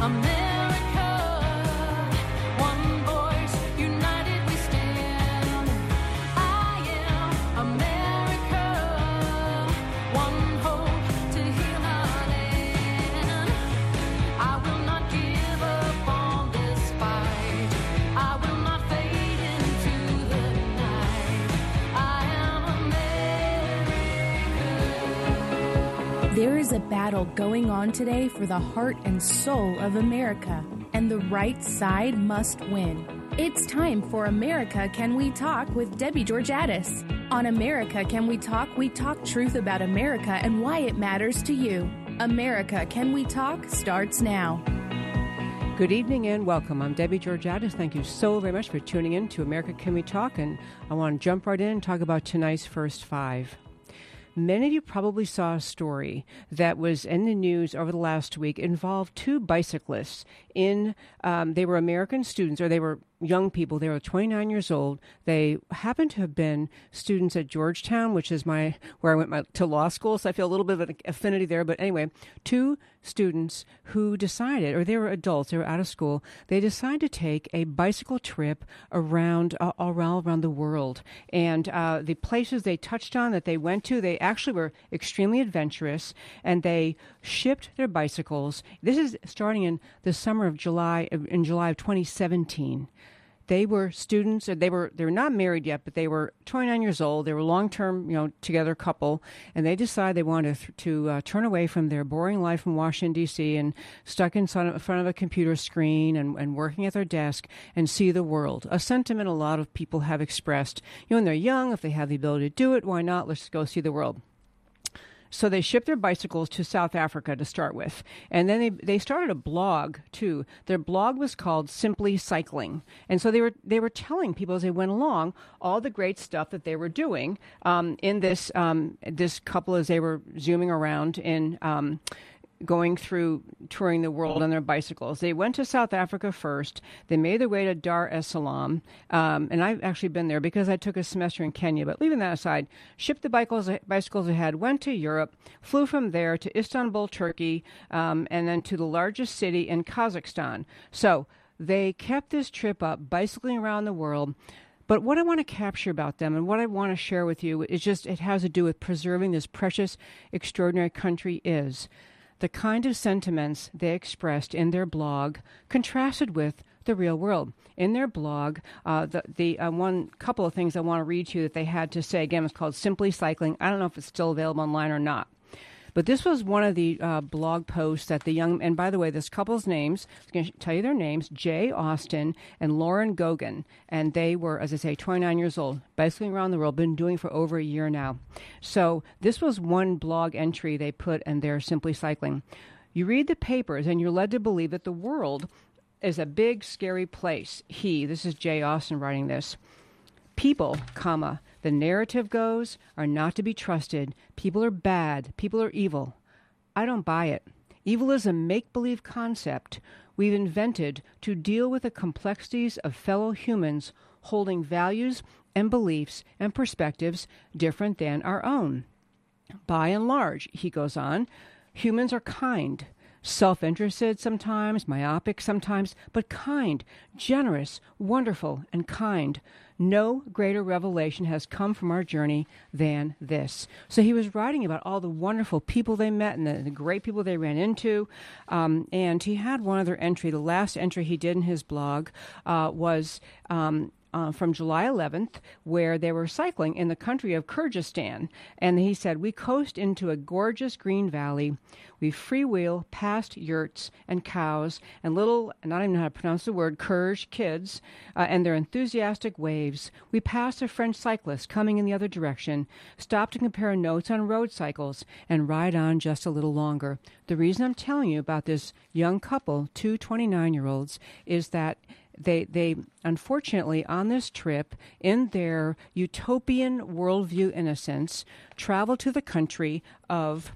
America, going on today for the heart and soul of America, and the right side must win. It's time for America Can We Talk with Debbie Georgatos. On America Can We Talk, we talk truth about America and why it matters to you. America Can We Talk starts now. Good evening and welcome. I'm Debbie Georgatos. Thank you so very much for tuning in to America Can We Talk, and I want to jump right in and talk about tonight's first five. Many of you probably saw a story that was in the news over the last week involved two bicyclists in um, they were American students or they were young people. They were 29 years old. They happened to have been students at Georgetown, which is my where I went my, to law school. So I feel a little bit of an affinity there. But anyway, two students who decided, or they were adults, they were out of school. They decided to take a bicycle trip around uh, around around the world, and uh, the places they touched on that they went to, they actually were extremely adventurous, and they shipped their bicycles. This is starting in the summer of July in July of 2017 they were students they were they were not married yet but they were 29 years old. They were long term you know together couple and they decided they wanted to, to uh, turn away from their boring life in washington d.c and stuck in front of a computer screen and, and working at their desk and see the world. A sentiment a lot of people have expressed you know when they're young if they have the ability to do it why not? Let's go see the world so they shipped their bicycles to South Africa to start with. And then they, they started a blog too. Their blog was called Simply Cycling. And so they were they were telling people as they went along all the great stuff that they were doing um, in this um, this couple as they were zooming around in um, going through touring the world on their bicycles. They went to South Africa first. They made their way to Dar es Salaam, um, and I've actually been there because I took a semester in Kenya. But leaving that aside, shipped the bicycles, bicycles ahead, went to Europe, flew from there to Istanbul, Turkey, um, and then to the largest city in Kazakhstan. So they kept this trip up, bicycling around the world. But what I want to capture about them and what I want to share with you is just it has to do with preserving this precious, extraordinary country is the kind of sentiments they expressed in their blog contrasted with the real world. In their blog, uh, the, the uh, one couple of things I want to read to you that they had to say again was called Simply Cycling. I don't know if it's still available online or not. But this was one of the uh, blog posts that the young, and by the way, this couple's names, I'm going to tell you their names Jay Austin and Lauren Geoghegan. And they were, as I say, 29 years old, bicycling around the world, been doing for over a year now. So this was one blog entry they put, and they're simply cycling. You read the papers, and you're led to believe that the world is a big, scary place. He, this is Jay Austin writing this. People, comma, the narrative goes, are not to be trusted. People are bad. People are evil. I don't buy it. Evil is a make believe concept we've invented to deal with the complexities of fellow humans holding values and beliefs and perspectives different than our own. By and large, he goes on, humans are kind, self interested sometimes, myopic sometimes, but kind, generous, wonderful, and kind. No greater revelation has come from our journey than this. So he was writing about all the wonderful people they met and the, the great people they ran into. Um, and he had one other entry. The last entry he did in his blog uh, was um, uh, from July 11th, where they were cycling in the country of Kyrgyzstan. And he said, We coast into a gorgeous green valley. We freewheel past yurts and cows and little, I don't even know how to pronounce the word, Kyrgyz kids uh, and their enthusiastic waves. We pass a French cyclist coming in the other direction, stop to compare notes on road cycles, and ride on just a little longer. The reason I'm telling you about this young couple, two 29 year olds, is that they they unfortunately on this trip in their utopian worldview innocence travel to the country of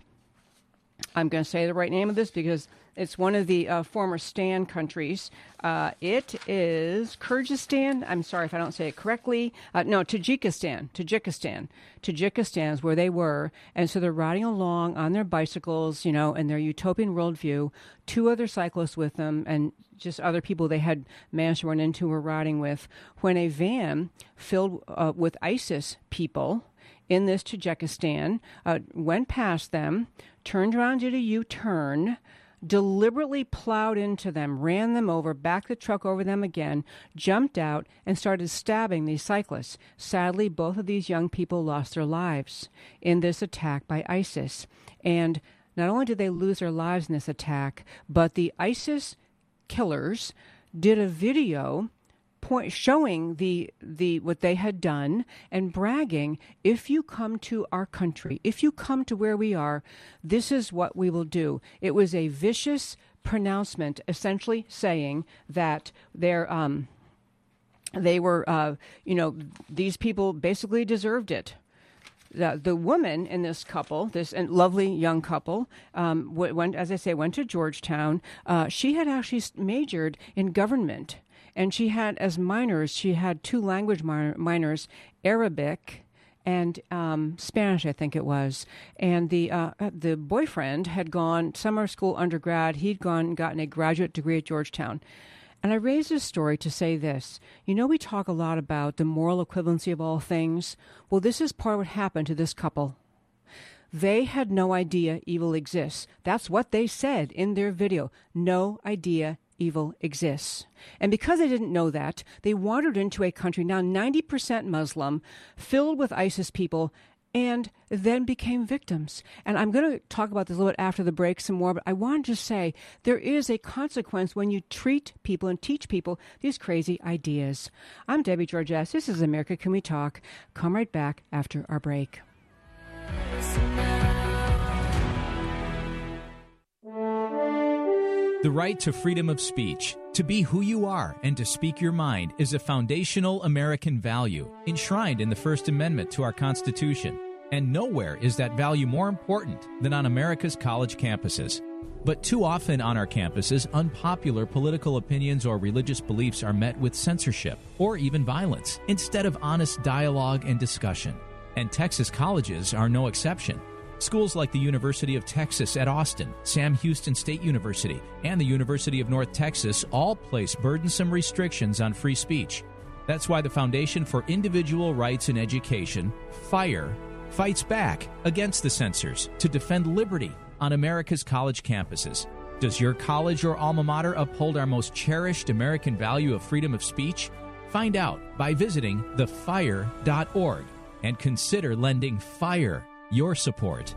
I'm going to say the right name of this because it's one of the uh, former Stan countries. Uh, it is Kyrgyzstan. I'm sorry if I don't say it correctly. Uh, no, Tajikistan. Tajikistan. Tajikistan is where they were. And so they're riding along on their bicycles, you know, in their utopian worldview. Two other cyclists with them and just other people they had managed to run into were riding with when a van filled uh, with ISIS people in this Tajikistan uh, went past them, turned around, did a U turn deliberately plowed into them, ran them over, backed the truck over them again, jumped out, and started stabbing these cyclists. Sadly, both of these young people lost their lives in this attack by ISIS. And not only did they lose their lives in this attack, but the ISIS killers did a video point showing the the what they had done and bragging if you come to our country if you come to where we are this is what we will do. It was a vicious pronouncement essentially saying that they're um they were uh you know these people basically deserved it the, the woman in this couple, this lovely young couple, um, went, as I say, went to Georgetown. Uh, she had actually majored in government and she had as minors she had two language minors arabic and um, Spanish, I think it was. And the uh, the boyfriend had gone summer school undergrad. He'd gone and gotten a graduate degree at Georgetown. And I raise this story to say this. You know, we talk a lot about the moral equivalency of all things. Well, this is part of what happened to this couple. They had no idea evil exists. That's what they said in their video. No idea evil exists. And because they didn't know that, they wandered into a country now 90% Muslim, filled with ISIS people, and then became victims. And I'm going to talk about this a little bit after the break some more, but I want to just say there is a consequence when you treat people and teach people these crazy ideas. I'm Debbie Georges. This is America Can We Talk? Come right back after our break. The right to freedom of speech, to be who you are, and to speak your mind is a foundational American value enshrined in the First Amendment to our Constitution. And nowhere is that value more important than on America's college campuses. But too often on our campuses, unpopular political opinions or religious beliefs are met with censorship or even violence instead of honest dialogue and discussion. And Texas colleges are no exception. Schools like the University of Texas at Austin, Sam Houston State University, and the University of North Texas all place burdensome restrictions on free speech. That's why the Foundation for Individual Rights in Education, FIRE, fights back against the censors to defend liberty on America's college campuses. Does your college or alma mater uphold our most cherished American value of freedom of speech? Find out by visiting thefire.org and consider lending FIRE your support.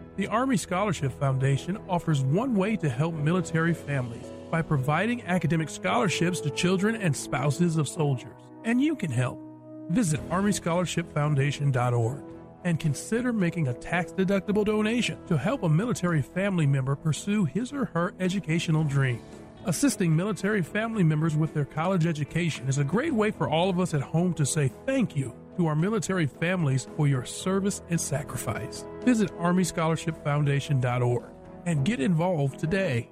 The Army Scholarship Foundation offers one way to help military families by providing academic scholarships to children and spouses of soldiers. And you can help. Visit ArmyScholarshipFoundation.org and consider making a tax deductible donation to help a military family member pursue his or her educational dreams. Assisting military family members with their college education is a great way for all of us at home to say thank you to our military families for your service and sacrifice. Visit ArmyScholarshipFoundation.org and get involved today.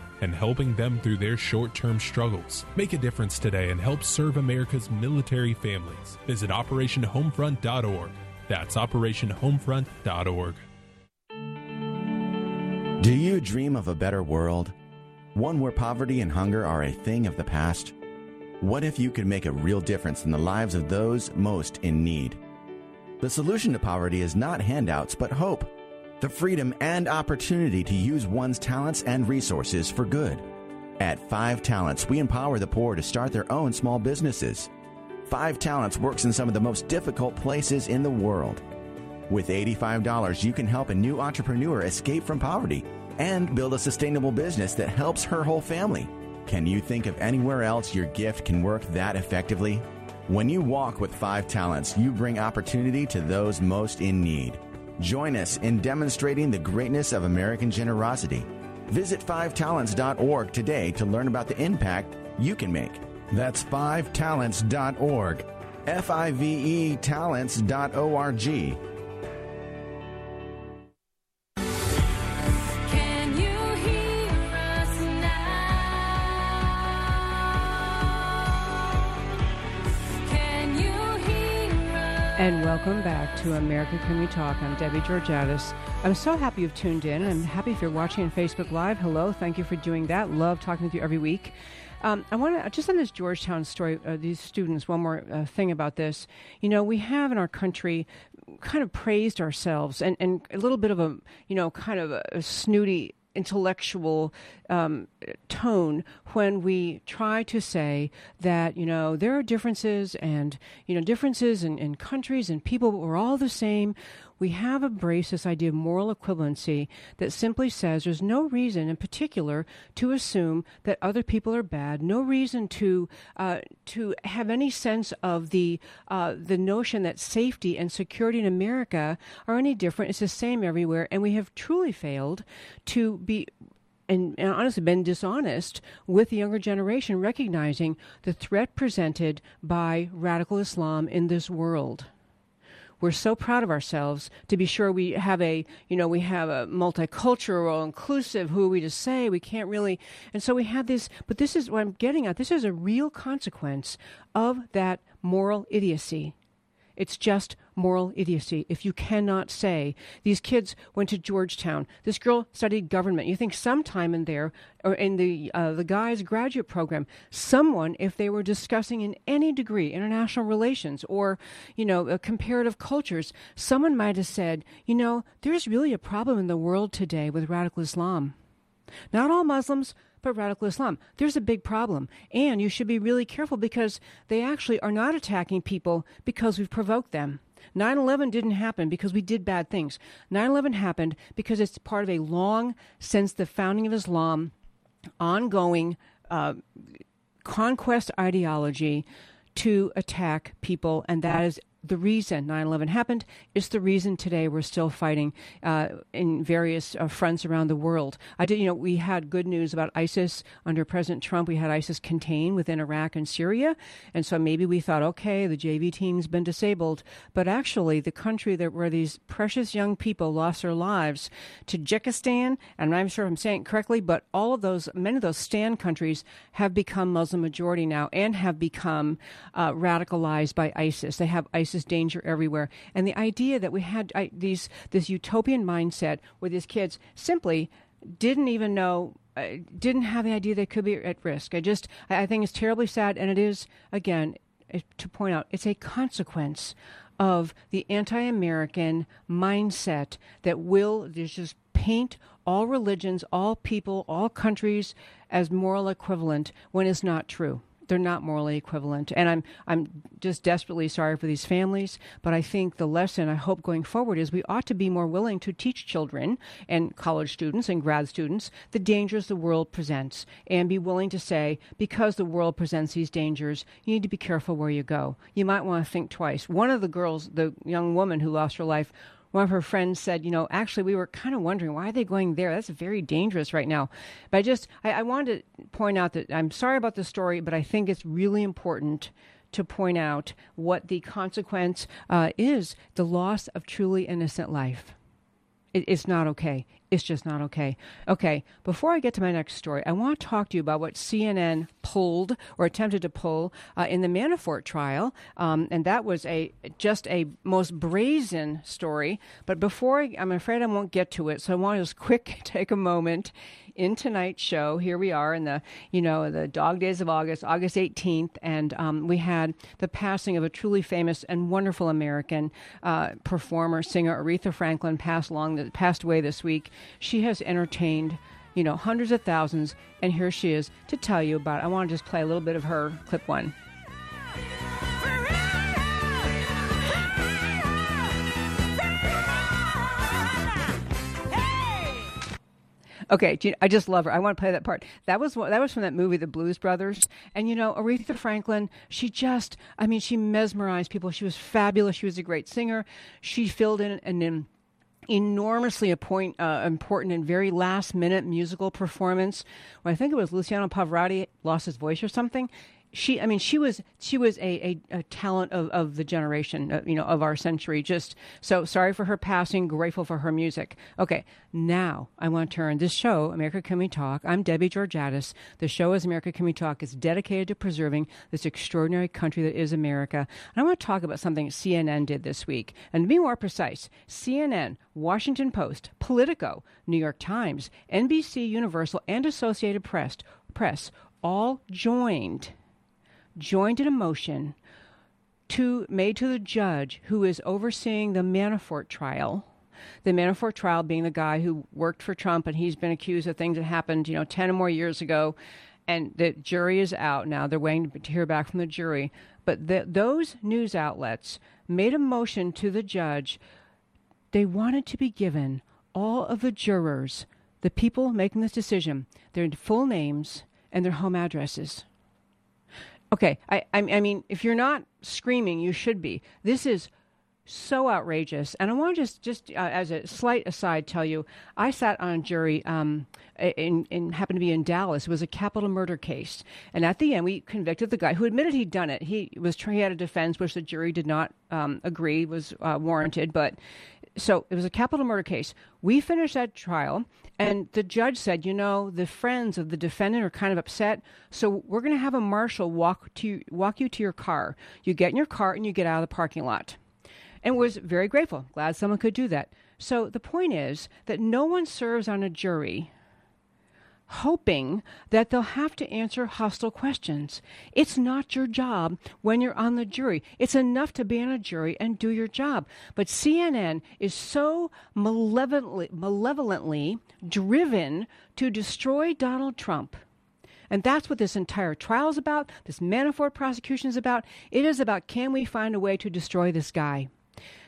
and helping them through their short term struggles. Make a difference today and help serve America's military families. Visit OperationHomefront.org. That's OperationHomefront.org. Do you dream of a better world? One where poverty and hunger are a thing of the past? What if you could make a real difference in the lives of those most in need? The solution to poverty is not handouts, but hope. The freedom and opportunity to use one's talents and resources for good. At Five Talents, we empower the poor to start their own small businesses. Five Talents works in some of the most difficult places in the world. With $85, you can help a new entrepreneur escape from poverty and build a sustainable business that helps her whole family. Can you think of anywhere else your gift can work that effectively? When you walk with Five Talents, you bring opportunity to those most in need. Join us in demonstrating the greatness of American generosity. Visit fivetalents.org today to learn about the impact you can make. That's fivetalents.org. F I V E talents.org. And welcome back to America Can We Talk. I'm Debbie Georgatos. I'm so happy you've tuned in. I'm happy if you're watching on Facebook Live. Hello, thank you for doing that. Love talking with you every week. Um, I want to just on this Georgetown story, uh, these students. One more uh, thing about this. You know, we have in our country kind of praised ourselves and, and a little bit of a you know kind of a, a snooty intellectual um, tone when we try to say that you know there are differences and you know differences in, in countries and people but we're all the same we have embraced this idea of moral equivalency that simply says there's no reason in particular to assume that other people are bad no reason to uh, to have any sense of the uh, the notion that safety and security in America are any different it's the same everywhere and we have truly failed to be and, and honestly been dishonest with the younger generation, recognizing the threat presented by radical Islam in this world. We're so proud of ourselves to be sure we have a, you know, we have a multicultural, inclusive, who are we to say? We can't really. And so we have this, but this is what I'm getting at. This is a real consequence of that moral idiocy. It's just moral idiocy. If you cannot say these kids went to Georgetown, this girl studied government. You think sometime in there, or in the uh, the guy's graduate program, someone, if they were discussing in any degree international relations or you know uh, comparative cultures, someone might have said, you know, there's really a problem in the world today with radical Islam. Not all Muslims, but radical Islam. There's a big problem. And you should be really careful because they actually are not attacking people because we've provoked them. 9 11 didn't happen because we did bad things. 9 11 happened because it's part of a long, since the founding of Islam, ongoing uh, conquest ideology to attack people, and that is the reason 9/11 happened. It's the reason today we're still fighting uh, in various uh, fronts around the world. I did, you know, we had good news about ISIS under President Trump. We had ISIS contained within Iraq and Syria, and so maybe we thought, okay, the JV team's been disabled, but actually, the country that where these precious young people lost their lives, Tajikistan, and I'm sure I'm saying it correctly, but all of those, many of those stand countries have become Muslim majority now and have become uh, radicalized by ISIS. They have ISIS danger everywhere, and the idea that we had I, these this utopian mindset where these kids simply didn't even know uh, didn't have the idea they could be at risk. I just I, I think it's terribly sad, and it is again it, to point out it's a consequence of the anti-American mindset that will just paint all religions, all people, all countries as moral equivalent when it's not true they're not morally equivalent. And I'm I'm just desperately sorry for these families, but I think the lesson I hope going forward is we ought to be more willing to teach children and college students and grad students the dangers the world presents and be willing to say because the world presents these dangers, you need to be careful where you go. You might want to think twice. One of the girls, the young woman who lost her life one of her friends said, you know, actually, we were kind of wondering why are they going there? That's very dangerous right now. But I just, I, I wanted to point out that I'm sorry about the story, but I think it's really important to point out what the consequence uh, is the loss of truly innocent life. It, it's not okay. It's just not okay. Okay, before I get to my next story, I want to talk to you about what CNN pulled or attempted to pull uh, in the Manafort trial, um, and that was a just a most brazen story. But before I, I'm afraid I won't get to it, so I want to just quick take a moment in tonight's show. Here we are in the you know the dog days of August, August 18th, and um, we had the passing of a truly famous and wonderful American uh, performer, singer Aretha Franklin passed along passed away this week. She has entertained you know hundreds of thousands, and here she is to tell you about. It. I want to just play a little bit of her clip one. Okay, I just love her. I want to play that part. That was that was from that movie, The Blues Brothers. And you know, Aretha Franklin, she just, I mean, she mesmerized people. She was fabulous. She was a great singer. She filled in an, an enormously appoint, uh, important and very last minute musical performance. Where I think it was Luciano Pavarotti lost his voice or something. She, I mean, she was she was a, a, a talent of, of the generation, uh, you know, of our century. Just so sorry for her passing. Grateful for her music. Okay, now I want to turn this show, America Can We Talk. I'm Debbie Georgatos. The show is America Can We Talk. It's dedicated to preserving this extraordinary country that is America. And I want to talk about something CNN did this week. And to be more precise, CNN, Washington Post, Politico, New York Times, NBC Universal, and Associated Press, Press all joined joined in a motion to made to the judge who is overseeing the Manafort trial. The Manafort trial being the guy who worked for Trump and he's been accused of things that happened, you know, 10 or more years ago. And the jury is out now. They're waiting to hear back from the jury. But the, those news outlets made a motion to the judge. They wanted to be given all of the jurors, the people making this decision, their full names and their home addresses. Okay, I, I, mean, if you're not screaming, you should be. This is so outrageous. And I want to just, just uh, as a slight aside, tell you, I sat on a jury um, in, in happened to be in Dallas. It was a capital murder case, and at the end, we convicted the guy who admitted he'd done it. He was he had a defense which the jury did not um, agree was uh, warranted, but so it was a capital murder case. We finished that trial, and the judge said, "You know, the friends of the defendant are kind of upset, so we're going to have a marshal walk to walk you to your car. You get in your car and you get out of the parking lot." And was very grateful, glad someone could do that. So the point is that no one serves on a jury hoping that they'll have to answer hostile questions. It's not your job when you're on the jury. It's enough to be on a jury and do your job. But CNN is so malevolently, malevolently driven to destroy Donald Trump. And that's what this entire trial is about. This Manafort prosecution is about. It is about can we find a way to destroy this guy?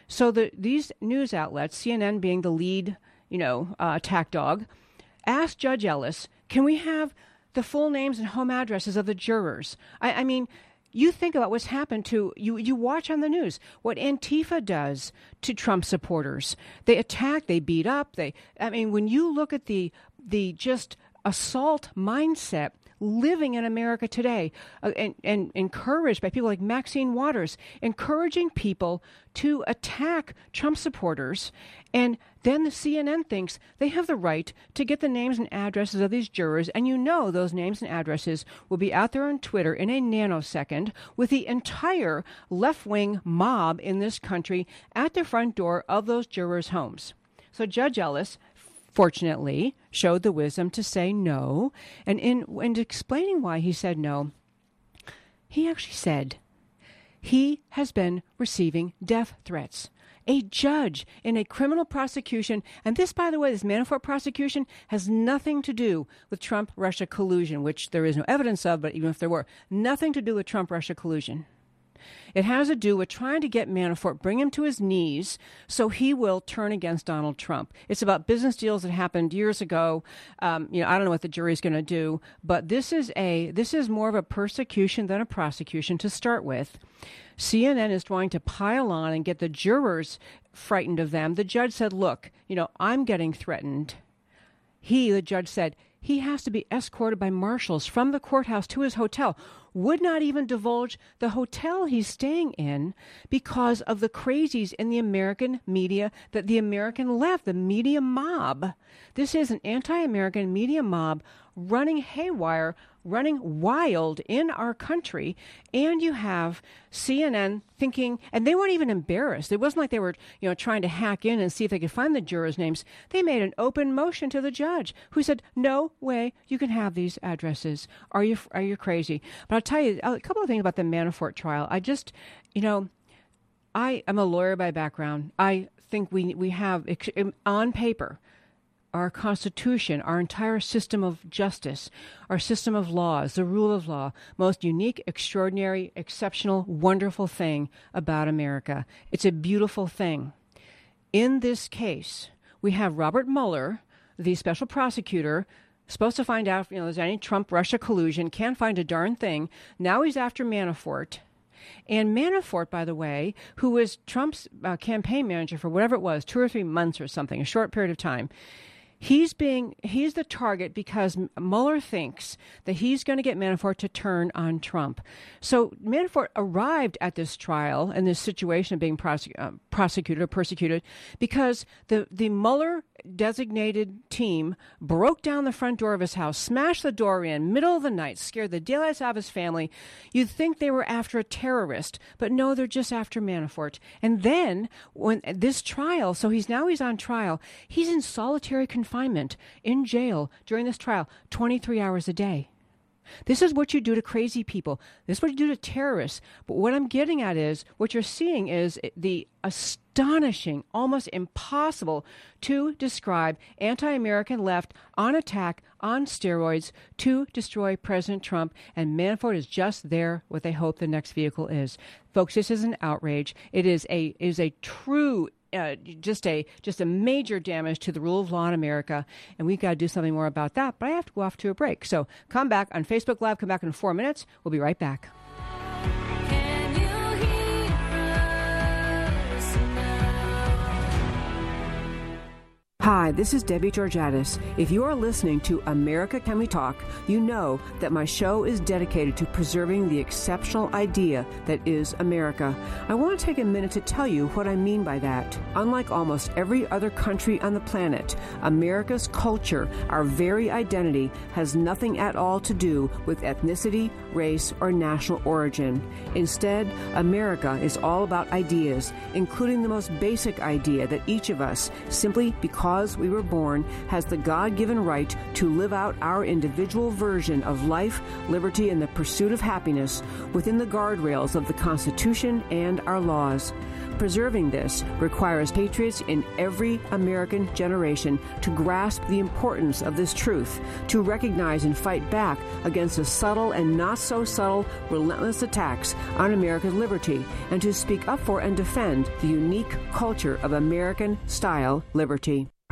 So the, these news outlets, CNN being the lead, you know, uh, attack dog, asked Judge Ellis, can we have the full names and home addresses of the jurors? I, I mean, you think about what's happened to you. You watch on the news what Antifa does to Trump supporters. They attack, they beat up. They, I mean, when you look at the the just assault mindset living in America today, uh, and, and encouraged by people like Maxine Waters, encouraging people to attack Trump supporters. And then the CNN thinks they have the right to get the names and addresses of these jurors, and you know those names and addresses will be out there on Twitter in a nanosecond with the entire left wing mob in this country at the front door of those jurors' homes. So Judge Ellis fortunately, showed the wisdom to say no. And in, in explaining why he said no, he actually said he has been receiving death threats. A judge in a criminal prosecution, and this, by the way, this Manafort prosecution has nothing to do with Trump Russia collusion, which there is no evidence of, but even if there were, nothing to do with Trump Russia collusion. It has to do with trying to get Manafort, bring him to his knees so he will turn against Donald Trump. It's about business deals that happened years ago. Um, you know, I don't know what the jury's going to do, but this is a this is more of a persecution than a prosecution to start with. CNN is trying to pile on and get the jurors frightened of them. The judge said, "Look, you know, I'm getting threatened." He, the judge said, he has to be escorted by marshals from the courthouse to his hotel. Would not even divulge the hotel he's staying in because of the crazies in the American media that the American left, the media mob. This is an anti American media mob running haywire, running wild in our country. And you have CNN thinking, and they weren't even embarrassed. It wasn't like they were, you know, trying to hack in and see if they could find the jurors' names. They made an open motion to the judge, who said, "No way, you can have these addresses. Are you are you crazy?" But I'll tell you a couple of things about the Manafort trial. I just, you know, I am a lawyer by background. I think we we have um, on paper our Constitution, our entire system of justice, our system of laws, the rule of law, most unique, extraordinary, exceptional, wonderful thing about America. It's a beautiful thing. In this case, we have Robert Mueller, the special prosecutor, supposed to find out you know, there's any Trump Russia collusion, can't find a darn thing. Now he's after Manafort. And Manafort, by the way, who was Trump's uh, campaign manager for whatever it was, two or three months or something, a short period of time, he's being he's the target because Mueller thinks that he's going to get Manafort to turn on Trump. So Manafort arrived at this trial and this situation of being prosec- uh, prosecuted or persecuted because the the Mueller designated team broke down the front door of his house, smashed the door in, middle of the night, scared the daylights out of his family. You'd think they were after a terrorist, but no, they're just after Manafort. And then when this trial, so he's now he's on trial, he's in solitary confinement in jail during this trial, 23 hours a day. This is what you do to crazy people. This is what you do to terrorists. But what I'm getting at is what you're seeing is the astonishing, almost impossible to describe anti American left on attack on steroids to destroy President Trump. And Manafort is just there what they hope the next vehicle is. Folks, this is an outrage. It is a, it is a true uh, just a just a major damage to the rule of law in America, and we've got to do something more about that. But I have to go off to a break, so come back on Facebook Live. Come back in four minutes. We'll be right back. Hi, this is Debbie Georgatos. If you are listening to America Can We Talk, you know that my show is dedicated to preserving the exceptional idea that is America. I want to take a minute to tell you what I mean by that. Unlike almost every other country on the planet, America's culture, our very identity, has nothing at all to do with ethnicity, race, or national origin. Instead, America is all about ideas, including the most basic idea that each of us, simply because we were born, has the God given right to live out our individual version of life, liberty, and the pursuit of happiness within the guardrails of the Constitution and our laws. Preserving this requires patriots in every American generation to grasp the importance of this truth, to recognize and fight back against the subtle and not so subtle relentless attacks on America's liberty, and to speak up for and defend the unique culture of American style liberty.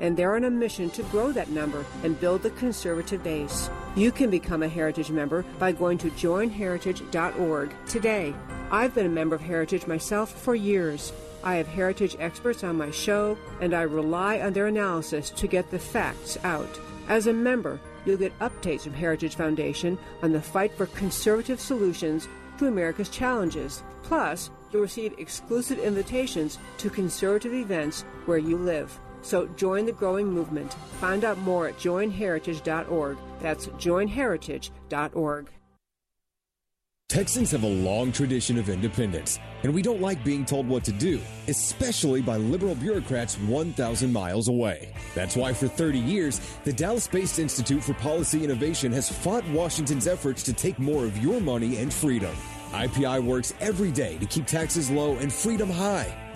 and they're on a mission to grow that number and build the conservative base. You can become a Heritage member by going to joinheritage.org today. I've been a member of Heritage myself for years. I have heritage experts on my show, and I rely on their analysis to get the facts out. As a member, you'll get updates from Heritage Foundation on the fight for conservative solutions to America's challenges. Plus, you'll receive exclusive invitations to conservative events where you live. So join the growing movement. Find out more at joinheritage.org. That's joinheritage.org. Texans have a long tradition of independence, and we don't like being told what to do, especially by liberal bureaucrats 1,000 miles away. That's why for 30 years, the Dallas based Institute for Policy Innovation has fought Washington's efforts to take more of your money and freedom. IPI works every day to keep taxes low and freedom high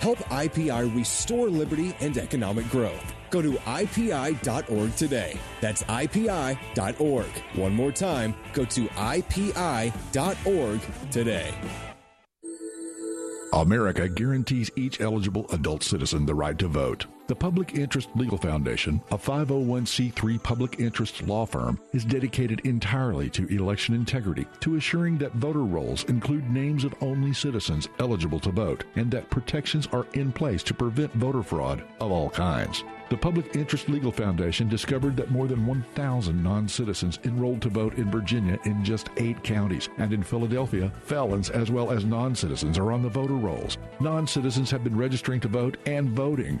Help IPI restore liberty and economic growth. Go to IPI.org today. That's IPI.org. One more time, go to IPI.org today. America guarantees each eligible adult citizen the right to vote. The Public Interest Legal Foundation, a 501c3 public interest law firm, is dedicated entirely to election integrity, to assuring that voter rolls include names of only citizens eligible to vote, and that protections are in place to prevent voter fraud of all kinds. The Public Interest Legal Foundation discovered that more than 1,000 non citizens enrolled to vote in Virginia in just eight counties, and in Philadelphia, felons as well as non citizens are on the voter rolls. Non citizens have been registering to vote and voting.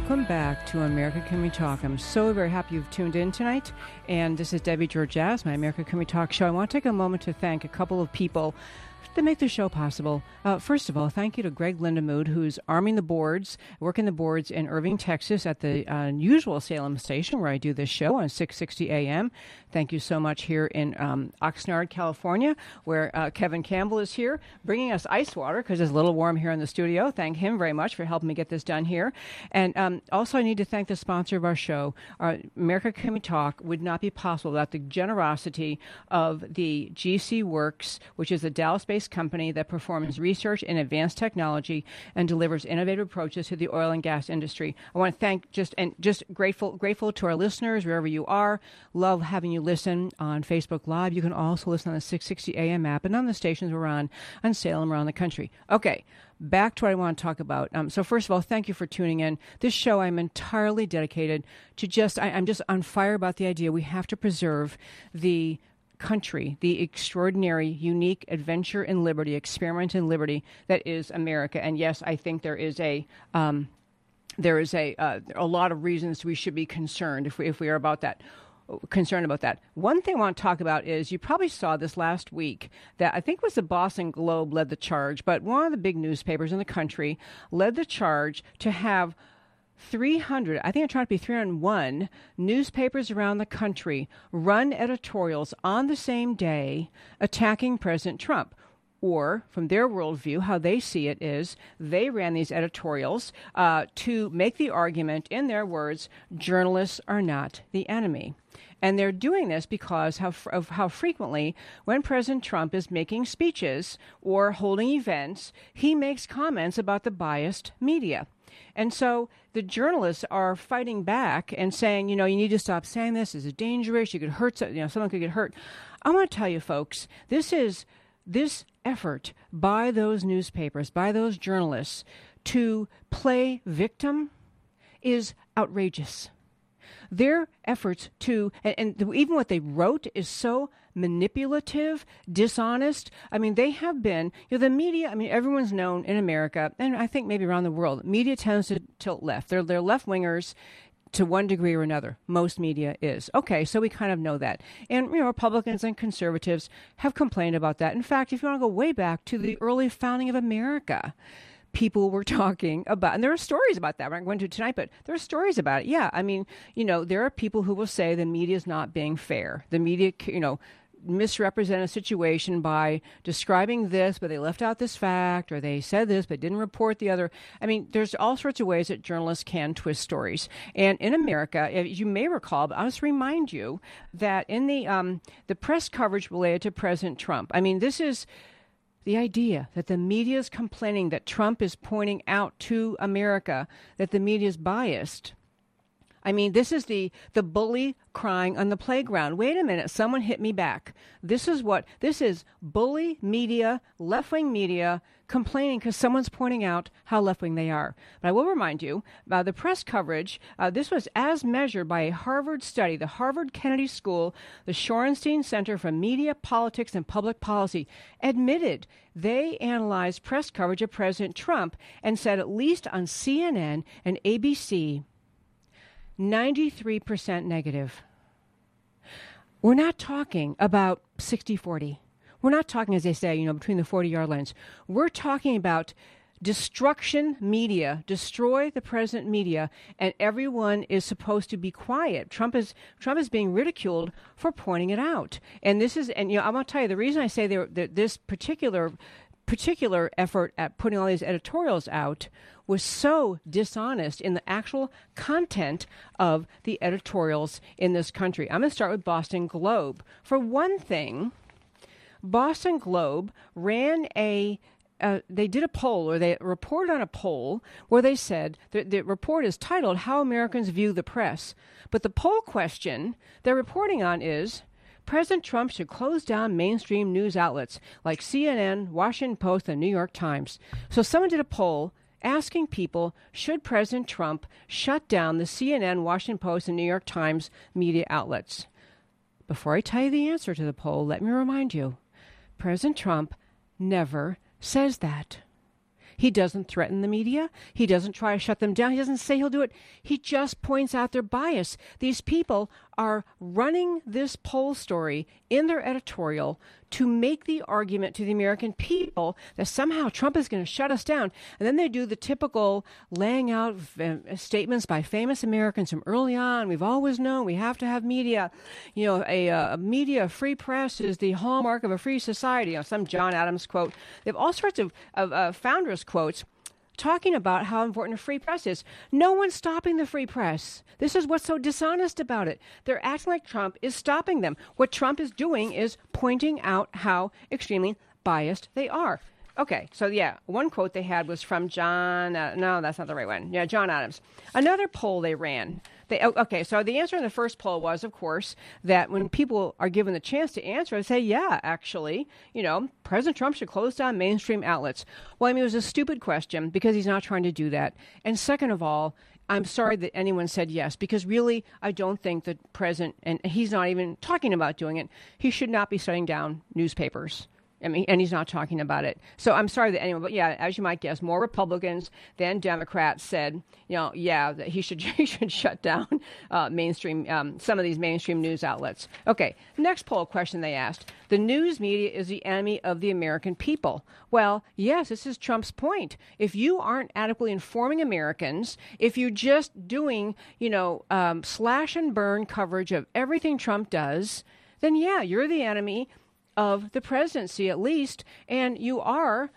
Welcome back to America Can We Talk. I'm so very happy you've tuned in tonight. And this is Debbie Georgias, my America Can We Talk show. I want to take a moment to thank a couple of people that make the show possible. Uh, first of all, thank you to Greg Lindemood, who's arming the boards, working the boards in Irving, Texas at the uh, usual Salem station where I do this show on 660 AM. Thank you so much here in um, Oxnard, California, where uh, Kevin Campbell is here bringing us ice water because it's a little warm here in the studio. Thank him very much for helping me get this done here. And um, also, I need to thank the sponsor of our show. Our America Can We Talk would not be possible without the generosity of the GC Works, which is a Dallas based company that performs research in advanced technology and delivers innovative approaches to the oil and gas industry. I want to thank just and just grateful grateful to our listeners wherever you are. Love having you listen on Facebook Live. You can also listen on the 660 AM app and on the stations we're on on Salem around the country. Okay, back to what I want to talk about. Um, so first of all, thank you for tuning in. This show I'm entirely dedicated to just I, I'm just on fire about the idea we have to preserve the country, the extraordinary, unique adventure in liberty, experiment in liberty that is America. And yes, I think there is a um, there is a uh, a lot of reasons we should be concerned if we if we are about that concerned about that. One thing I want to talk about is you probably saw this last week that I think was the Boston Globe led the charge, but one of the big newspapers in the country led the charge to have 300, I think I'm trying to be 301 newspapers around the country run editorials on the same day attacking President Trump. Or, from their worldview, how they see it is they ran these editorials uh, to make the argument, in their words, journalists are not the enemy. And they're doing this because of how frequently, when President Trump is making speeches or holding events, he makes comments about the biased media. And so the journalists are fighting back and saying, you know, you need to stop saying this. This is dangerous. You could hurt, some- you know, someone could get hurt. I want to tell you, folks, this is this effort by those newspapers, by those journalists to play victim is outrageous their efforts to and, and even what they wrote is so manipulative dishonest i mean they have been you know the media i mean everyone's known in america and i think maybe around the world media tends to tilt left they're, they're left wingers to one degree or another most media is okay so we kind of know that and you know republicans and conservatives have complained about that in fact if you want to go way back to the early founding of america people were talking about, and there are stories about that. We're not going to tonight, but there are stories about it. Yeah, I mean, you know, there are people who will say the media is not being fair. The media, you know, misrepresent a situation by describing this, but they left out this fact, or they said this but didn't report the other. I mean, there's all sorts of ways that journalists can twist stories. And in America, as you may recall, but I'll just remind you that in the um, the press coverage related to President Trump, I mean, this is the idea that the media is complaining that Trump is pointing out to America that the media is biased. I mean, this is the the bully crying on the playground. Wait a minute, someone hit me back. This is what this is bully media, left wing media complaining because someone's pointing out how left wing they are. But I will remind you, uh, the press coverage. Uh, this was as measured by a Harvard study, the Harvard Kennedy School, the Shorenstein Center for Media, Politics, and Public Policy, admitted they analyzed press coverage of President Trump and said at least on CNN and ABC. 93% negative. We're not talking about 60 40. We're not talking, as they say, you know, between the 40 yard lines. We're talking about destruction media, destroy the present media, and everyone is supposed to be quiet. Trump is Trump is being ridiculed for pointing it out. And this is, and you know, I'm gonna tell you the reason I say that this particular particular effort at putting all these editorials out was so dishonest in the actual content of the editorials in this country. I'm going to start with Boston Globe. For one thing, Boston Globe ran a uh, they did a poll or they reported on a poll where they said the, the report is titled how americans view the press but the poll question they're reporting on is president trump should close down mainstream news outlets like cnn washington post and new york times so someone did a poll asking people should president trump shut down the cnn washington post and new york times media outlets before i tell you the answer to the poll let me remind you President Trump never says that. He doesn't threaten the media. He doesn't try to shut them down. He doesn't say he'll do it. He just points out their bias. These people are running this poll story in their editorial to make the argument to the American people that somehow Trump is going to shut us down. And then they do the typical laying out uh, statements by famous Americans from early on. We've always known we have to have media. You know, a, uh, a media, free press is the hallmark of a free society. You know, some John Adams quote. They have all sorts of, of uh, founders quotes talking about how important a free press is. No one's stopping the free press. This is what's so dishonest about it. They're acting like Trump is stopping them. What Trump is doing is pointing out how extremely biased they are. Okay, so yeah, one quote they had was from John. Uh, no, that's not the right one. Yeah, John Adams. Another poll they ran. They, oh, okay, so the answer in the first poll was, of course, that when people are given the chance to answer, they say, yeah, actually, you know, President Trump should close down mainstream outlets. Well, I mean, it was a stupid question because he's not trying to do that. And second of all, I'm sorry that anyone said yes because really, I don't think the President, and he's not even talking about doing it, he should not be shutting down newspapers. I mean, and he's not talking about it. So I'm sorry that anyone, but yeah, as you might guess, more Republicans than Democrats said, you know, yeah, that he should he should shut down uh, mainstream um, some of these mainstream news outlets. Okay, next poll question they asked: The news media is the enemy of the American people. Well, yes, this is Trump's point. If you aren't adequately informing Americans, if you're just doing, you know, um, slash and burn coverage of everything Trump does, then yeah, you're the enemy of the presidency, at least, and you are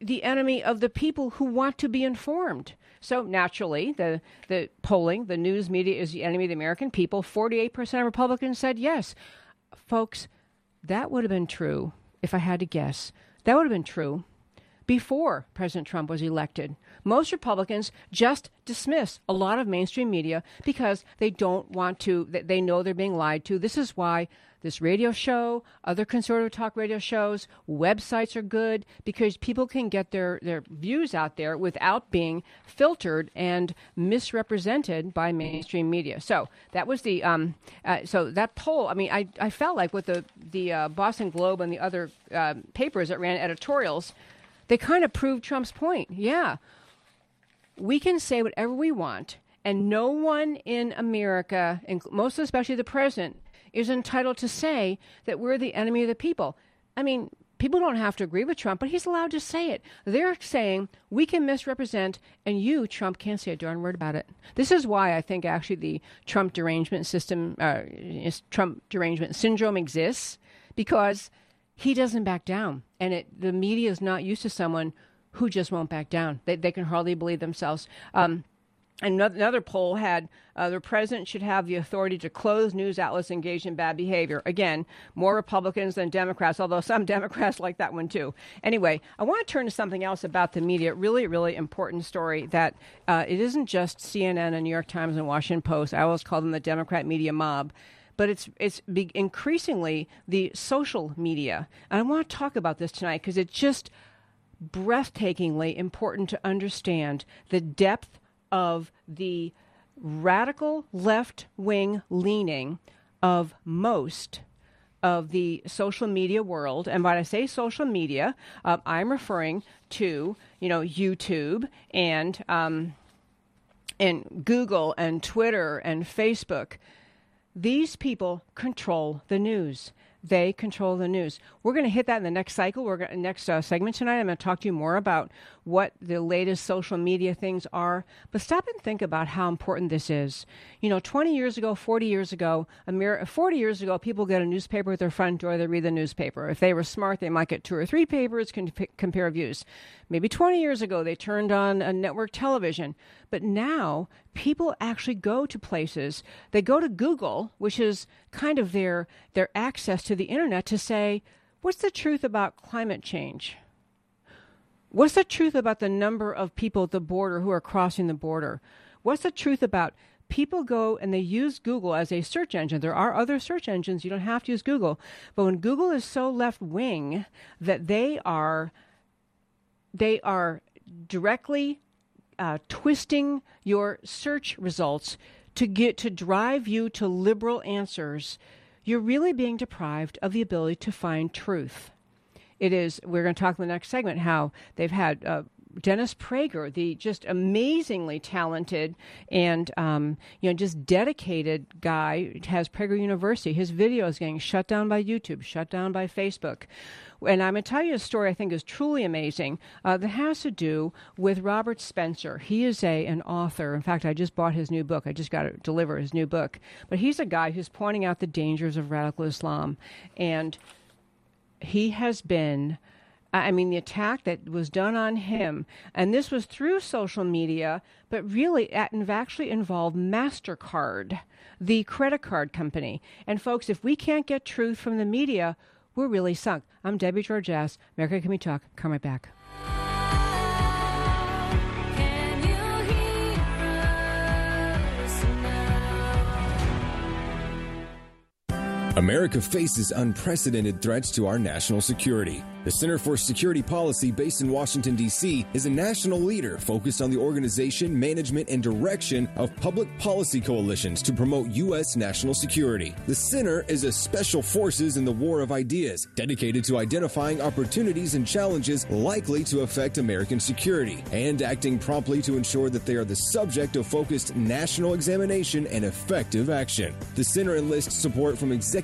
the enemy of the people who want to be informed. So naturally, the the polling, the news media is the enemy of the American people. Forty-eight percent of Republicans said yes. Folks, that would have been true if I had to guess. That would have been true before President Trump was elected. Most Republicans just dismiss a lot of mainstream media because they don't want to, they know they're being lied to. This is why this radio show, other conservative talk radio shows, websites are good because people can get their, their views out there without being filtered and misrepresented by mainstream media. So that was the um, uh, so that poll. I mean, I, I felt like with the the uh, Boston Globe and the other uh, papers that ran editorials, they kind of proved Trump's point. Yeah, we can say whatever we want, and no one in America, most especially the president, is entitled to say that we're the enemy of the people. I mean, people don't have to agree with Trump, but he's allowed to say it. They're saying we can misrepresent, and you, Trump, can't say a darn word about it. This is why I think actually the Trump derangement system, uh, Trump derangement syndrome exists, because he doesn't back down, and it the media is not used to someone who just won't back down. They they can hardly believe themselves. Um, Another poll had uh, the president should have the authority to close news outlets engaged in bad behavior. Again, more Republicans than Democrats, although some Democrats like that one too. Anyway, I want to turn to something else about the media. Really, really important story that uh, it isn't just CNN and New York Times and Washington Post. I always call them the Democrat media mob but it's it's increasingly the social media. And I want to talk about this tonight because it's just breathtakingly important to understand the depth of the radical left wing leaning of most of the social media world. And when I say social media, uh, I'm referring to you know YouTube and um, and Google and Twitter and Facebook. These people control the news. They control the news. We're going to hit that in the next cycle. We're going next uh, segment tonight. I'm going to talk to you more about what the latest social media things are. But stop and think about how important this is. You know, 20 years ago, 40 years ago, Amer- 40 years ago, people get a newspaper at their front door. They read the newspaper. If they were smart, they might get two or three papers, compare views. Maybe 20 years ago, they turned on a network television. But now, people actually go to places. They go to Google, which is kind of their their access to the internet, to say, "What's the truth about climate change?" What's the truth about the number of people at the border who are crossing the border? What's the truth about people go and they use Google as a search engine? There are other search engines, you don't have to use Google. But when Google is so left wing that they are they are directly uh, twisting your search results to get to drive you to liberal answers, you're really being deprived of the ability to find truth. It is. We're going to talk in the next segment how they've had uh, Dennis Prager, the just amazingly talented and um, you know just dedicated guy, has Prager University. His video is getting shut down by YouTube, shut down by Facebook. And I'm going to tell you a story I think is truly amazing uh, that has to do with Robert Spencer. He is a an author. In fact, I just bought his new book. I just got to deliver his new book. But he's a guy who's pointing out the dangers of radical Islam, and he has been. I mean, the attack that was done on him, and this was through social media, but really it actually involved MasterCard, the credit card company. And folks, if we can't get truth from the media, we're really sunk. I'm Debbie Georgatos. America Can We Talk? Come right back. America faces unprecedented threats to our national security. The Center for Security Policy, based in Washington, D.C., is a national leader focused on the organization, management, and direction of public policy coalitions to promote U.S. national security. The center is a special forces in the war of ideas, dedicated to identifying opportunities and challenges likely to affect American security and acting promptly to ensure that they are the subject of focused national examination and effective action. The center enlists support from executive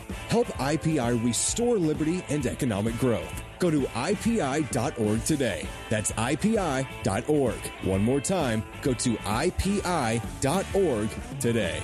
Help IPI restore liberty and economic growth. Go to IPI.org today. That's IPI.org. One more time, go to IPI.org today.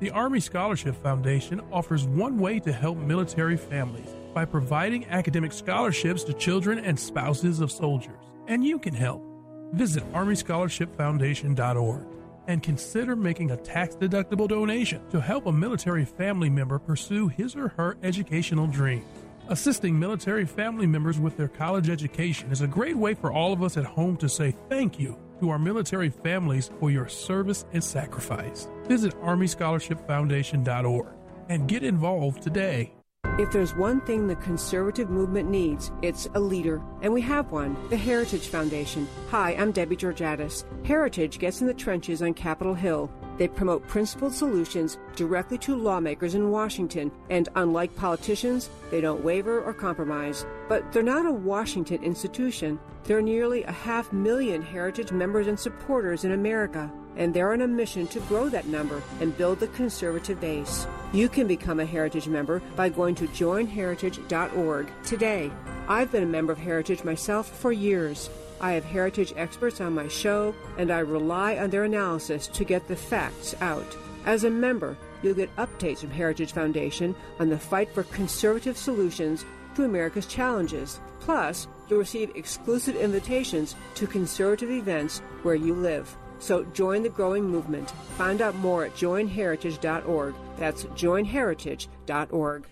The Army Scholarship Foundation offers one way to help military families by providing academic scholarships to children and spouses of soldiers. And you can help. Visit ArmyScholarshipFoundation.org and consider making a tax deductible donation to help a military family member pursue his or her educational dreams. Assisting military family members with their college education is a great way for all of us at home to say thank you to our military families for your service and sacrifice. Visit ArmyScholarshipFoundation.org and get involved today. If there's one thing the conservative movement needs, it's a leader. And we have one the Heritage Foundation. Hi, I'm Debbie Georgatos. Heritage gets in the trenches on Capitol Hill. They promote principled solutions directly to lawmakers in Washington, and unlike politicians, they don't waver or compromise. But they're not a Washington institution. There are nearly a half million Heritage members and supporters in America, and they're on a mission to grow that number and build the conservative base. You can become a Heritage member by going to joinheritage.org today. I've been a member of Heritage myself for years. I have heritage experts on my show, and I rely on their analysis to get the facts out. As a member, you'll get updates from Heritage Foundation on the fight for conservative solutions to America's challenges. Plus, you'll receive exclusive invitations to conservative events where you live. So join the growing movement. Find out more at joinheritage.org. That's joinheritage.org.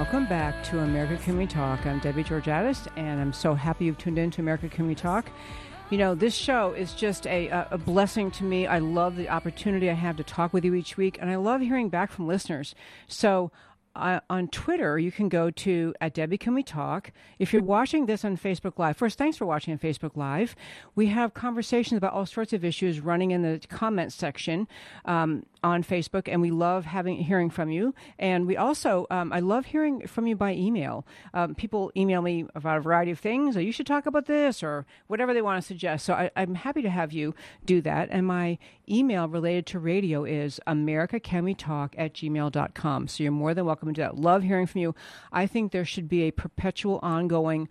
welcome back to America Can We Talk. I'm Debbie Georgatos, and I'm so happy you've tuned in to America Can We Talk. You know, this show is just a, a, blessing to me. I love the opportunity I have to talk with you each week, and I love hearing back from listeners. So, uh, on Twitter, you can go to at Debbie Can We Talk. If you're watching this on Facebook Live, first, thanks for watching on Facebook Live. We have conversations about all sorts of issues running in the comment section um, on Facebook, and we love having hearing from you. And we also, um, I love hearing from you by email. Um, people email me about a variety of things, or you should talk about this, or whatever they want to suggest. So I, I'm happy to have you do that. And my email related to radio is americacanwetalk at gmail.com. So you're more than welcome to do that. Love hearing from you. I think there should be a perpetual, ongoing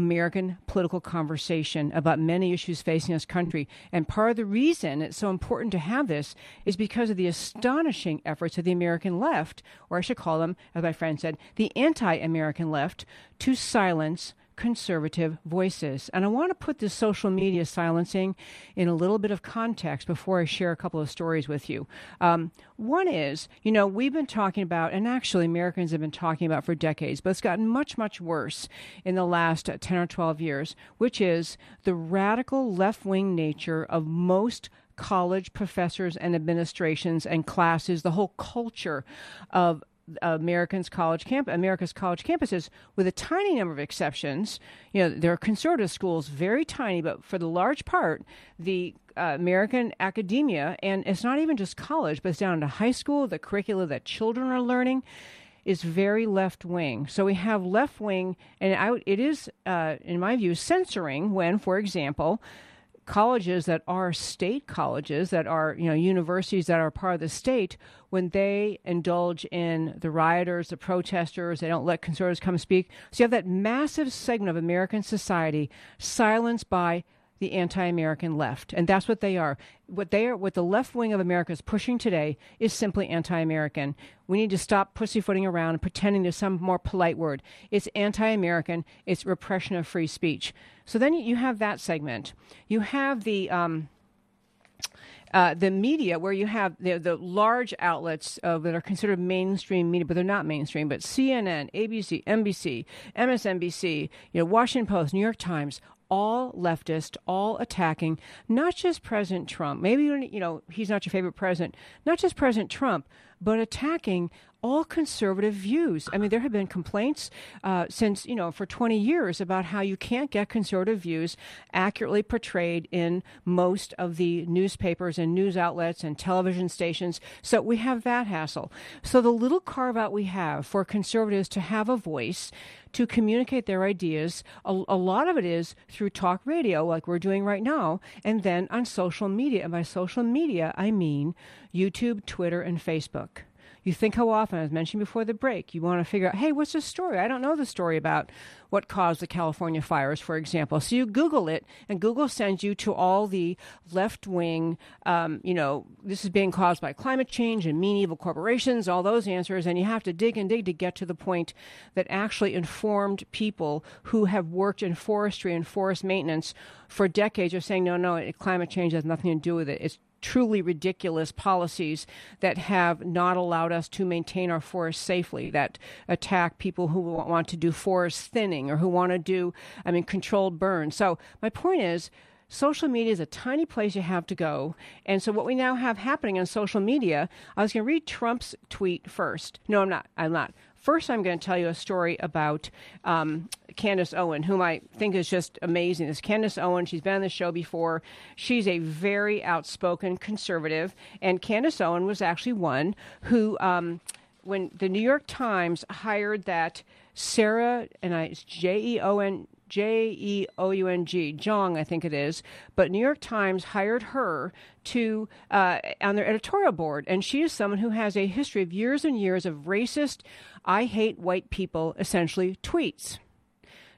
American political conversation about many issues facing this country. And part of the reason it's so important to have this is because of the astonishing efforts of the American left, or I should call them, as my friend said, the anti American left, to silence conservative voices. And I want to put this social media silencing in a little bit of context before I share a couple of stories with you. Um, one is, you know, we've been talking about, and actually Americans have been talking about for decades, but it's gotten much, much worse in the last 10 or 12 years, which is the radical left wing nature of most college professors and administrations and classes, the whole culture of Americans college camp America's college campuses with a tiny number of exceptions. You know, there are conservative schools, very tiny, but for the large part, the uh, American academia, and it's not even just college, but it's down to high school, the curricula that children are learning is very left wing. So we have left wing, and I, it is, uh, in my view, censoring when, for example, colleges that are state colleges that are you know universities that are part of the state when they indulge in the rioters the protesters they don't let conservatives come speak. So you have that massive segment of american society silenced by the anti-American left, and that's what they are. What they are, what the left wing of America is pushing today is simply anti-American. We need to stop pussyfooting around and pretending there's some more polite word. It's anti-American. It's repression of free speech. So then you have that segment. You have the um, uh, the media, where you have the, the large outlets uh, that are considered mainstream media, but they're not mainstream, but CNN, ABC, NBC, MSNBC, you know, Washington Post, New York Times, all leftist, all attacking not just President Trump. Maybe you know he's not your favorite president, not just President Trump, but attacking all conservative views. I mean, there have been complaints uh, since, you know, for 20 years about how you can't get conservative views accurately portrayed in most of the newspapers and news outlets and television stations. So we have that hassle. So the little carve out we have for conservatives to have a voice, to communicate their ideas, a, a lot of it is through talk radio, like we're doing right now, and then on social media. And by social media, I mean YouTube, Twitter, and Facebook. You think how often, as mentioned before the break, you want to figure out, hey, what's the story? I don't know the story about what caused the California fires, for example. So you Google it, and Google sends you to all the left wing, um, you know, this is being caused by climate change and mean evil corporations, all those answers, and you have to dig and dig to get to the point that actually informed people who have worked in forestry and forest maintenance for decades are saying, no, no, climate change has nothing to do with it. It's truly ridiculous policies that have not allowed us to maintain our forests safely, that attack people who want to do forest thinning or who want to do, I mean, controlled burns. So, my point is, social media is a tiny place you have to go. And so, what we now have happening on social media, I was going to read Trump's tweet first. No, I'm not. I'm not. First, I'm going to tell you a story about um, Candace Owen, whom I think is just amazing. This Candace Owen, she's been on the show before. She's a very outspoken conservative, and Candace Owen was actually one who, um, when the New York Times hired that Sarah, and I, it's J E O N J E O U N G, Jeong, I think it is. But New York Times hired her to uh, on their editorial board, and she is someone who has a history of years and years of racist, "I hate white people" essentially tweets.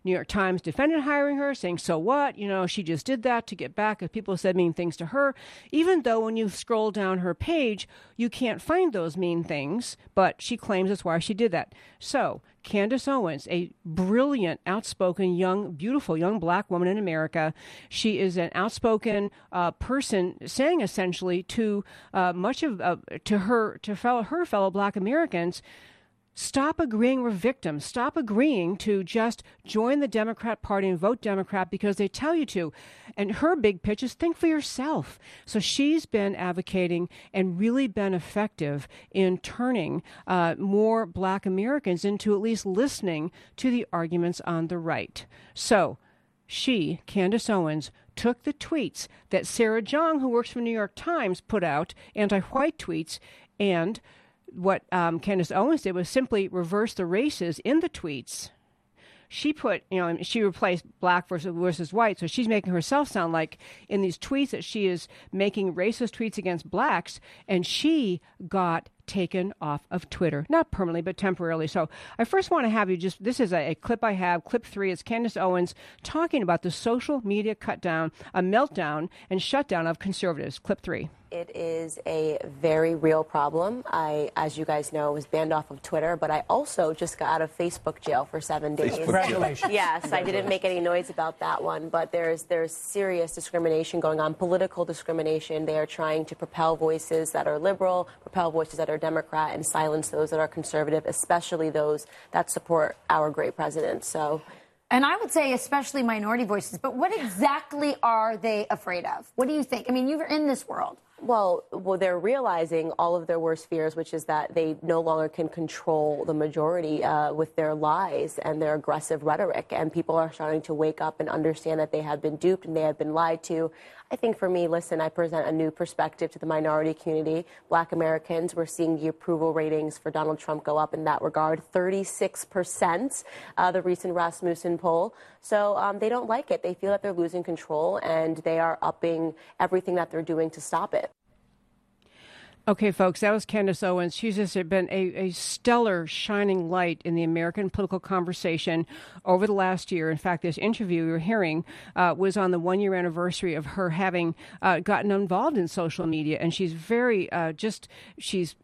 New York Times defended hiring her, saying, so what? You know, she just did that to get back because people said mean things to her. Even though when you scroll down her page, you can't find those mean things, but she claims that's why she did that. So, Candace Owens, a brilliant, outspoken, young, beautiful young black woman in America. She is an outspoken uh, person, saying essentially to uh, much of uh, to her to fellow her fellow black Americans, Stop agreeing with victims. Stop agreeing to just join the Democrat Party and vote Democrat because they tell you to. And her big pitch is think for yourself. So she's been advocating and really been effective in turning uh, more black Americans into at least listening to the arguments on the right. So she, Candace Owens, took the tweets that Sarah Jeong, who works for the New York Times, put out, anti white tweets, and what um, Candace Owens did was simply reverse the races in the tweets. She put, you know, she replaced black versus versus white, so she's making herself sound like in these tweets that she is making racist tweets against blacks, and she got taken off of Twitter, not permanently, but temporarily. So I first want to have you just this is a, a, clip I have, clip three. It's Candace Owens talking about the social media cut down, a meltdown and shutdown of conservatives. Clip three. It is a very real problem. I, as you guys know, was banned off of Twitter, but I also just got out of Facebook jail for seven days. Congratulations. Yes, I didn't make any noise about that one, but there's there's serious discrimination going on, political discrimination. They are trying to propel voices that are liberal, propel voices that are Democrat, and silence those that are conservative, especially those that support our great president. So. And I would say, especially minority voices. But what exactly are they afraid of? What do you think? I mean, you're in this world. Well, well, they're realizing all of their worst fears, which is that they no longer can control the majority uh, with their lies and their aggressive rhetoric. And people are starting to wake up and understand that they have been duped and they have been lied to. I think for me, listen, I present a new perspective to the minority community. Black Americans, we're seeing the approval ratings for Donald Trump go up in that regard 36%, uh, the recent Rasmussen poll. So um, they don't like it. They feel that they're losing control and they are upping everything that they're doing to stop it. Okay, folks, that was Candace Owens. She's just been a, a stellar shining light in the American political conversation over the last year. In fact, this interview you're hearing uh, was on the one year anniversary of her having uh, gotten involved in social media. And she's very uh, just, she's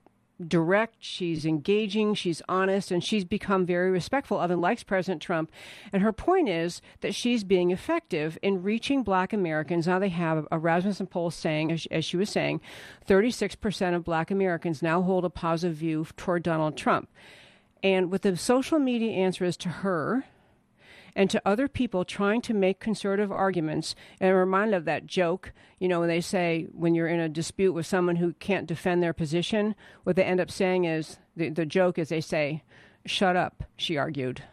direct, she's engaging, she's honest, and she's become very respectful of and likes President Trump. And her point is that she's being effective in reaching black Americans. Now they have a Rasmussen poll saying, as, as she was saying, 36% of black Americans now hold a positive view toward Donald Trump. And what the social media answer is to her, and to other people trying to make conservative arguments. And I'm reminded of that joke, you know, when they say when you're in a dispute with someone who can't defend their position, what they end up saying is the, the joke is they say, Shut up, she argued.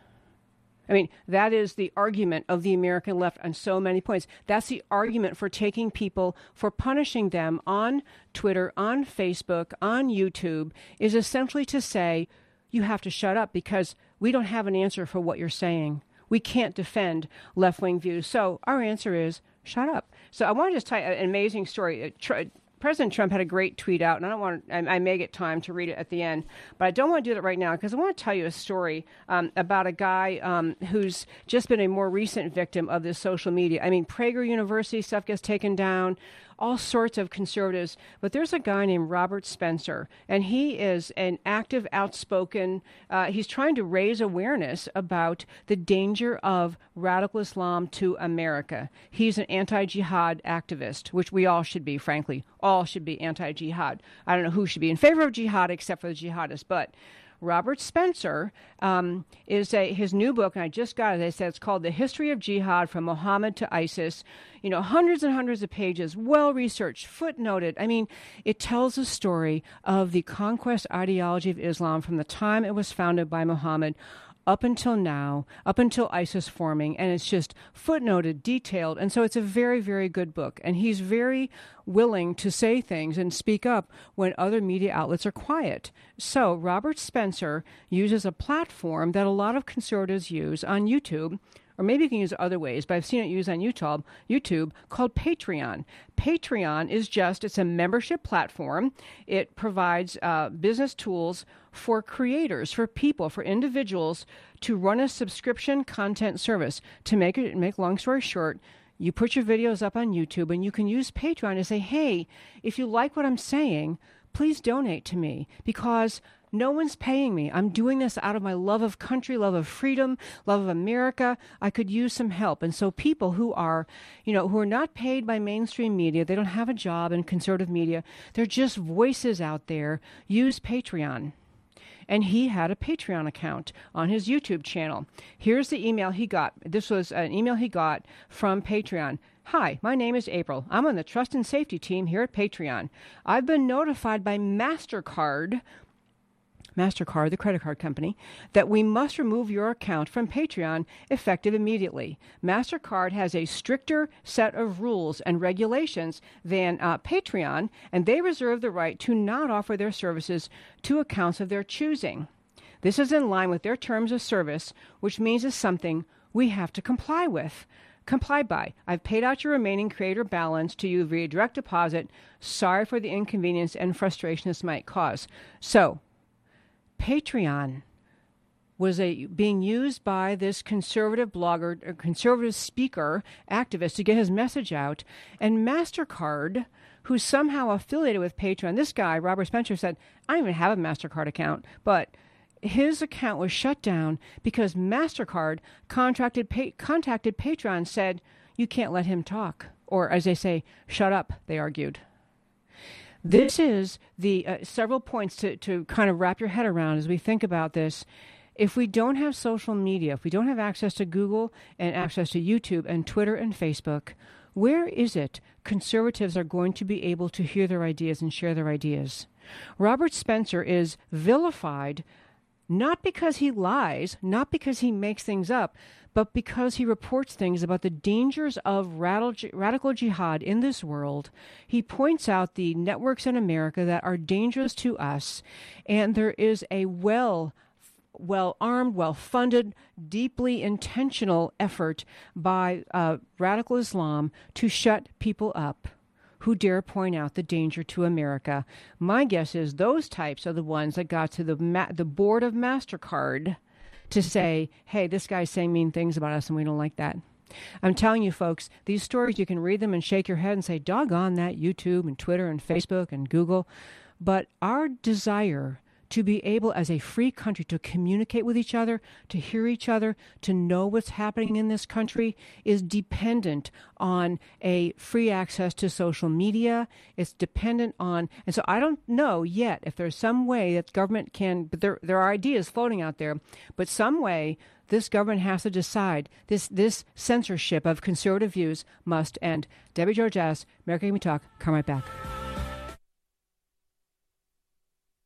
I mean, that is the argument of the American left on so many points. That's the argument for taking people, for punishing them on Twitter, on Facebook, on YouTube, is essentially to say, you have to shut up because we don't have an answer for what you're saying. We can't defend left wing views. So our answer is shut up. So I want to just tell you an amazing story. Uh, President Trump had a great tweet out, and I don't want I, I may get time to read it at the end, but I don't want to do that right now because I want to tell you a story um, about a guy um, who's just been a more recent victim of this social media. I mean, Prager University stuff gets taken down all sorts of conservatives. But there's a guy named Robert Spencer, and he is an active, outspoken, uh, he's trying to raise awareness about the danger of radical Islam to America. He's an anti jihad activist, which we all should be, frankly. All should be anti jihad. I don't know who should be in favor of jihad except for the jihadists, but Robert Spencer um, is a, his new book, and I just got it. I said it's called "The History of Jihad from Muhammad to ISIS." You know, hundreds and hundreds of pages, well researched, footnoted. I mean, it tells the story of the conquest ideology of Islam from the time it was founded by Muhammad up until now, up until ISIS forming, and it's just footnoted, detailed. And so it's a very, very good book. And he's very willing to say things and speak up when other media outlets are quiet. So Robert Spencer uses a platform that a lot of conservatives use on YouTube or maybe you can use other ways, but I've seen it used on YouTube, YouTube called Patreon. Patreon is just it's a membership platform. It provides uh, business tools for creators, for people, for individuals to run a subscription content service. To make it make long story short, you put your videos up on YouTube and you can use Patreon to say, hey, if you like what I'm saying, please donate to me because no one's paying me. I'm doing this out of my love of country, love of freedom, love of America. I could use some help. And so people who are, you know, who are not paid by mainstream media, they don't have a job in conservative media, they're just voices out there, use Patreon and he had a Patreon account on his YouTube channel. Here's the email he got. This was an email he got from Patreon. Hi, my name is April. I'm on the trust and safety team here at Patreon. I've been notified by MasterCard MasterCard, the credit card company, that we must remove your account from Patreon effective immediately. MasterCard has a stricter set of rules and regulations than uh, Patreon, and they reserve the right to not offer their services to accounts of their choosing. This is in line with their terms of service, which means it's something we have to comply with. Comply by. I've paid out your remaining creator balance to you via direct deposit. Sorry for the inconvenience and frustration this might cause. So, Patreon was a being used by this conservative blogger, conservative speaker, activist to get his message out, and Mastercard, who's somehow affiliated with Patreon. This guy, Robert Spencer, said, "I don't even have a Mastercard account," but his account was shut down because Mastercard contracted contacted Patreon, said, "You can't let him talk," or as they say, "Shut up." They argued. This is the uh, several points to, to kind of wrap your head around as we think about this. If we don't have social media, if we don't have access to Google and access to YouTube and Twitter and Facebook, where is it conservatives are going to be able to hear their ideas and share their ideas? Robert Spencer is vilified not because he lies, not because he makes things up, but because he reports things about the dangers of radical jihad in this world, he points out the networks in America that are dangerous to us, and there is a well well armed, well funded, deeply intentional effort by uh, radical Islam to shut people up who dare point out the danger to America. My guess is those types are the ones that got to the ma- the board of Mastercard to say, hey, this guy's saying mean things about us and we don't like that. I'm telling you, folks, these stories, you can read them and shake your head and say, doggone that YouTube and Twitter and Facebook and Google. But our desire to be able, as a free country, to communicate with each other, to hear each other, to know what's happening in this country is dependent on a free access to social media. It's dependent on, and so I don't know yet if there's some way that government can, but there, there are ideas floating out there, but some way this government has to decide this this censorship of conservative views must end. Debbie Georgatos, America Can We Talk? Come right back.